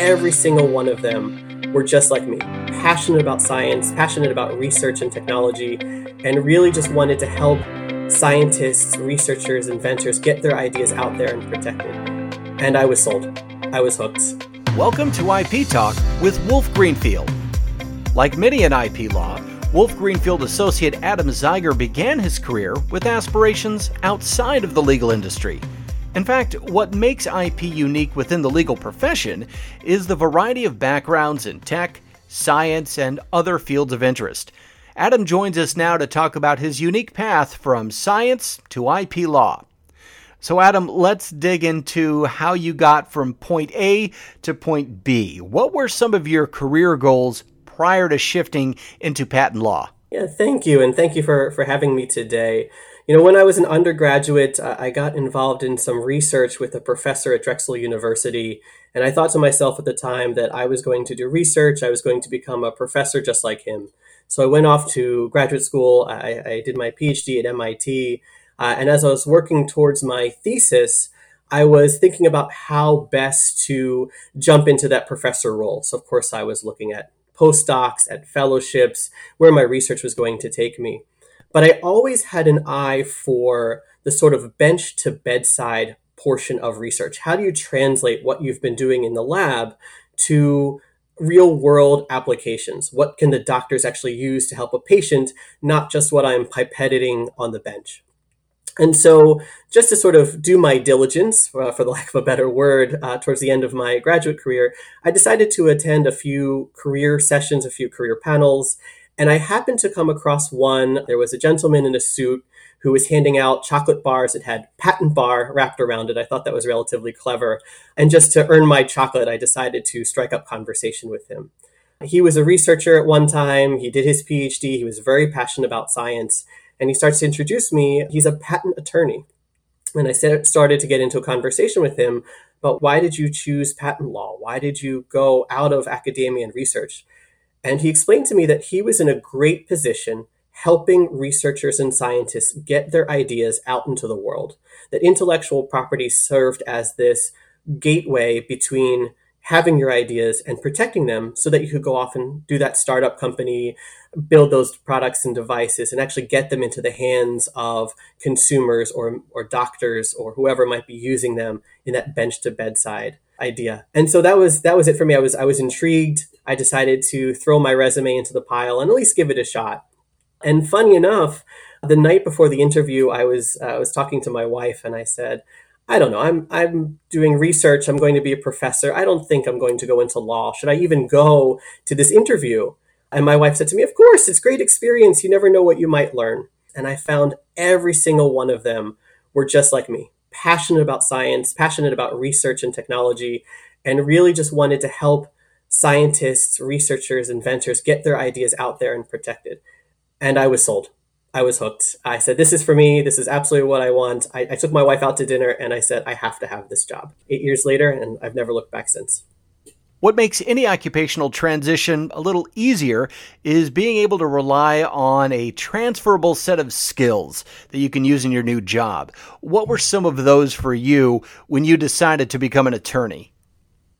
every single one of them were just like me passionate about science, passionate about research and technology, and really just wanted to help scientists, researchers, inventors get their ideas out there and protected. And I was sold. I was hooked. Welcome to IP Talk with Wolf Greenfield. Like many in IP law, Wolf Greenfield associate Adam Zeiger began his career with aspirations outside of the legal industry. In fact, what makes IP unique within the legal profession is the variety of backgrounds in tech, science, and other fields of interest. Adam joins us now to talk about his unique path from science to IP law. So, Adam, let's dig into how you got from point A to point B. What were some of your career goals prior to shifting into patent law? Yeah, thank you. And thank you for, for having me today. You know, when I was an undergraduate, I got involved in some research with a professor at Drexel University. And I thought to myself at the time that I was going to do research, I was going to become a professor just like him. So I went off to graduate school, I, I did my PhD at MIT. Uh, and as I was working towards my thesis, I was thinking about how best to jump into that professor role. So, of course, I was looking at postdocs, at fellowships, where my research was going to take me. But I always had an eye for the sort of bench to bedside portion of research. How do you translate what you've been doing in the lab to real world applications? What can the doctors actually use to help a patient, not just what I'm pipetting on the bench? And so, just to sort of do my diligence, uh, for the lack of a better word, uh, towards the end of my graduate career, I decided to attend a few career sessions, a few career panels, and I happened to come across one. There was a gentleman in a suit who was handing out chocolate bars that had patent bar wrapped around it. I thought that was relatively clever. And just to earn my chocolate, I decided to strike up conversation with him. He was a researcher at one time. He did his PhD. He was very passionate about science. And he starts to introduce me. He's a patent attorney. And I started to get into a conversation with him But why did you choose patent law? Why did you go out of academia and research? And he explained to me that he was in a great position helping researchers and scientists get their ideas out into the world. That intellectual property served as this gateway between having your ideas and protecting them so that you could go off and do that startup company, build those products and devices, and actually get them into the hands of consumers or, or doctors or whoever might be using them in that bench to bedside idea. And so that was that was it for me. I was I was intrigued. I decided to throw my resume into the pile and at least give it a shot. And funny enough, the night before the interview, I was uh, I was talking to my wife and I said, I don't know. I'm I'm doing research. I'm going to be a professor. I don't think I'm going to go into law. Should I even go to this interview? And my wife said to me, "Of course, it's great experience. You never know what you might learn." And I found every single one of them were just like me passionate about science, passionate about research and technology, and really just wanted to help scientists, researchers, inventors get their ideas out there and protected. And I was sold. I was hooked. I said, This is for me. This is absolutely what I want. I, I took my wife out to dinner and I said, I have to have this job. Eight years later, and I've never looked back since. What makes any occupational transition a little easier is being able to rely on a transferable set of skills that you can use in your new job. What were some of those for you when you decided to become an attorney?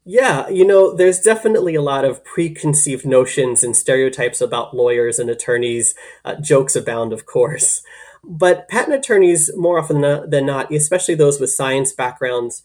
Yeah, you know, there's definitely a lot of preconceived notions and stereotypes about lawyers and attorneys. Uh, jokes abound, of course. But patent attorneys, more often than not, especially those with science backgrounds,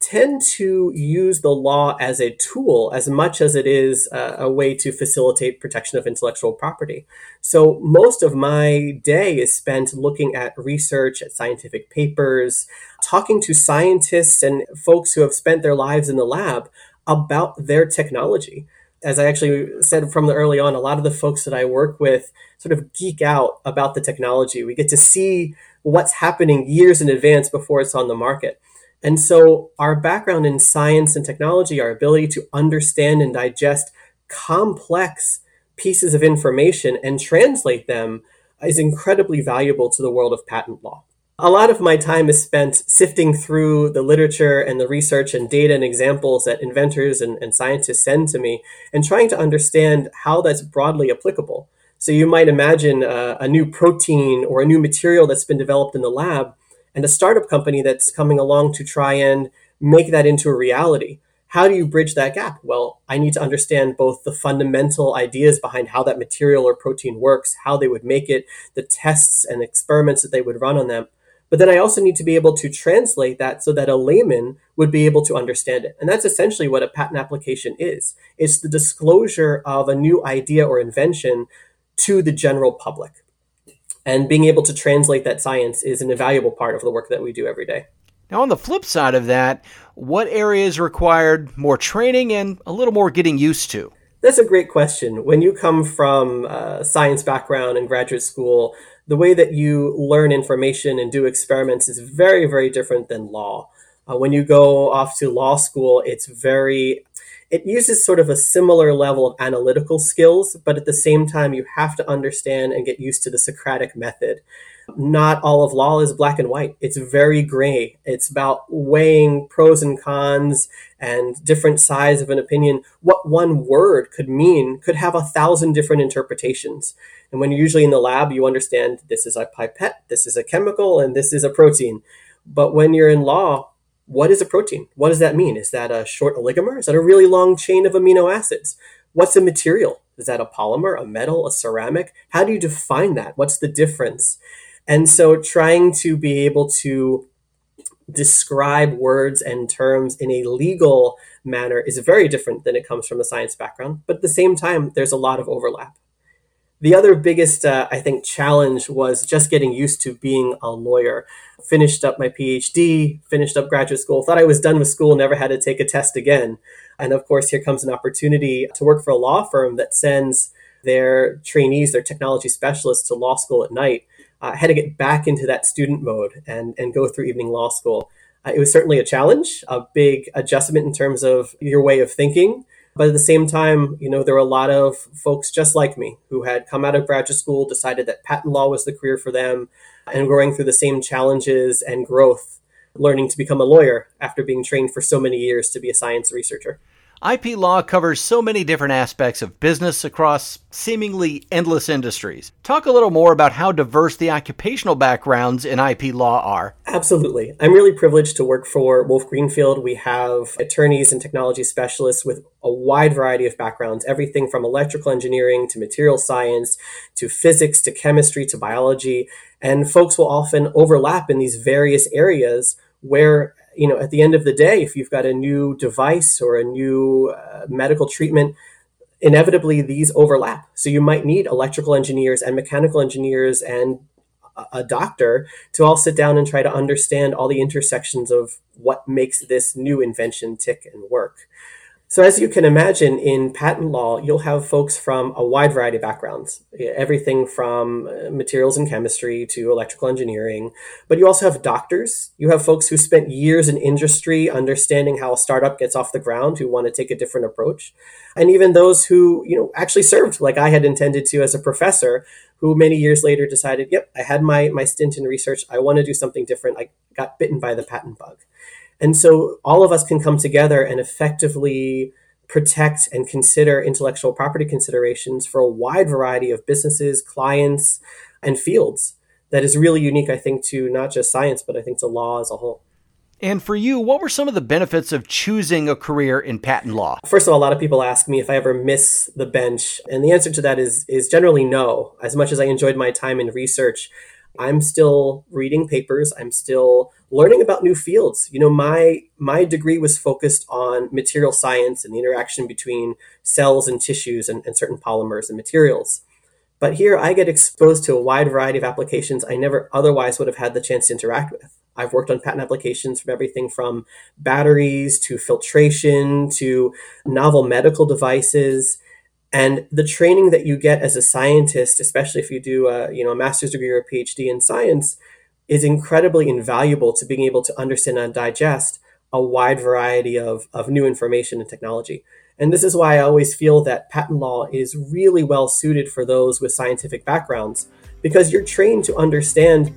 tend to use the law as a tool as much as it is a, way to facilitate protection of intellectual property. So most of my day is spent looking at research, at scientific papers, talking to scientists and folks who have spent their lives in the lab about their technology. As I actually said from the early on, a lot of the folks that I work with sort of geek out about the technology. We get to see what's happening years in advance before it's on the market. And so, our background in science and technology, our ability to understand and digest complex pieces of information and translate them is incredibly valuable to the world of patent law. A lot of my time is spent sifting through the literature and the research and data and examples that inventors and, and scientists send to me and trying to understand how that's broadly applicable. So you might imagine uh, a new protein or a new material that's been developed in the lab and a startup company that's coming along to try and make that into a reality. How do you bridge that gap? Well, I need to understand both the fundamental ideas behind how that material or protein works, how they would make it, the tests and experiments that they would run on them. But then I also need to be able to translate that so that a layman would be able to understand it. And that's essentially what a patent application is. It's the disclosure of a new idea or invention to the general public. And being able to translate that science is an invaluable part of the work that we do every day. Now, on the flip side of that, what areas required more training and a little more getting used to? That's a great question. When you come from a science background in graduate school, the way that you learn information and do experiments is very, very different than law. Uh, when you go off to law school, it's very it uses sort of a similar level of analytical skills, but at the same time, you have to understand and get used to the Socratic method. Not all of law is black and white. It's very gray. It's about weighing pros and cons and different sides of an opinion. What one word could mean could have a thousand different interpretations. And when you're usually in the lab, you understand this is a pipette, this is a chemical, and this is a protein. But when you're in law, what is a protein? What does that mean? Is that a short oligomer? Is that a really long chain of amino acids? What's a material? Is that a polymer, a metal, a ceramic? How do you define that? What's the difference? And so trying to be able to describe words and terms in a legal manner is very different than it comes from a science background. But at the same time, there's a lot of overlap. The other biggest, uh, I think, challenge was just getting used to being a lawyer. Finished up my PhD, finished up graduate school, thought I was done with school, never had to take a test again. And of course, here comes an opportunity to work for a law firm that sends their trainees, their technology specialists to law school at night. Uh, had to get back into that student mode and, and go through evening law school. Uh, it was certainly a challenge, a big adjustment in terms of your way of thinking but at the same time, you know, there were a lot of folks just like me who had come out of graduate school, decided that patent law was the career for them, and going through the same challenges and growth, learning to become a lawyer after being trained for so many years to be a science researcher. IP law covers so many different aspects of business across seemingly endless industries. Talk a little more about how diverse the occupational backgrounds in IP law are. Absolutely. I'm really privileged to work for Wolf Greenfield. We have attorneys and technology specialists with a wide variety of backgrounds, everything from electrical engineering to material science to physics to chemistry to biology. And folks will often overlap in these various areas where you know, at the end of the day, if you've got a new device or a new uh, medical treatment, inevitably these overlap. So you might need electrical engineers and mechanical engineers and a doctor to all sit down and try to understand all the intersections of what makes this new invention tick and work. So, as you can imagine, in patent law, you'll have folks from a wide variety of backgrounds, everything from uh, materials and chemistry to electrical engineering. But you also have doctors. You have folks who spent years in industry understanding how a startup gets off the ground, who want to take a different approach. And even those who, you know, actually served like I had intended to as a professor, who many years later decided, yep, I had my, my stint in research. I want to do something different. I got bitten by the patent bug. And so all of us can come together and effectively protect and consider intellectual property considerations for a wide variety of businesses, clients, and fields. That is really unique, I think, to not just science, but I think to law as a whole. And for you, what were some of the benefits of choosing a career in patent law? First of all, a lot of people ask me if I ever miss the bench, and the answer to that is is generally no. As much as I enjoyed my time in research, I'm still reading papers. I'm still learning about new fields. You know, my my degree was focused on material science and the interaction between cells and tissues and, and certain polymers and materials. But here I get exposed to a wide variety of applications I never otherwise would have had the chance to interact with. I've worked on patent applications from everything from batteries to filtration to novel medical devices and the training that you get as a scientist, especially if you do a, you know, a master's degree or a PhD in science, is incredibly invaluable to being able to understand and digest a wide variety of, of new information and technology. And this is why I always feel that patent law is really well suited for those with scientific backgrounds, because you're trained to understand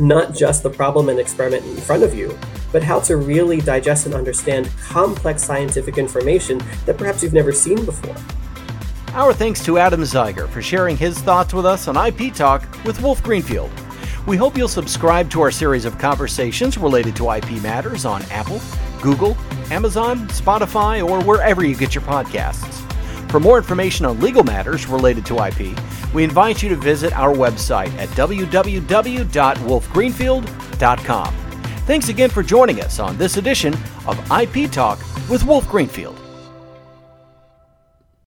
not just the problem and experiment in front of you, but how to really digest and understand complex scientific information that perhaps you've never seen before. Our thanks to Adam Zeiger for sharing his thoughts with us on IP Talk with Wolf Greenfield. We hope you'll subscribe to our series of conversations related to IP matters on Apple, Google, Amazon, Spotify, or wherever you get your podcasts. For more information on legal matters related to IP, we invite you to visit our website at www.wolfgreenfield.com. Thanks again for joining us on this edition of IP Talk with Wolf Greenfield.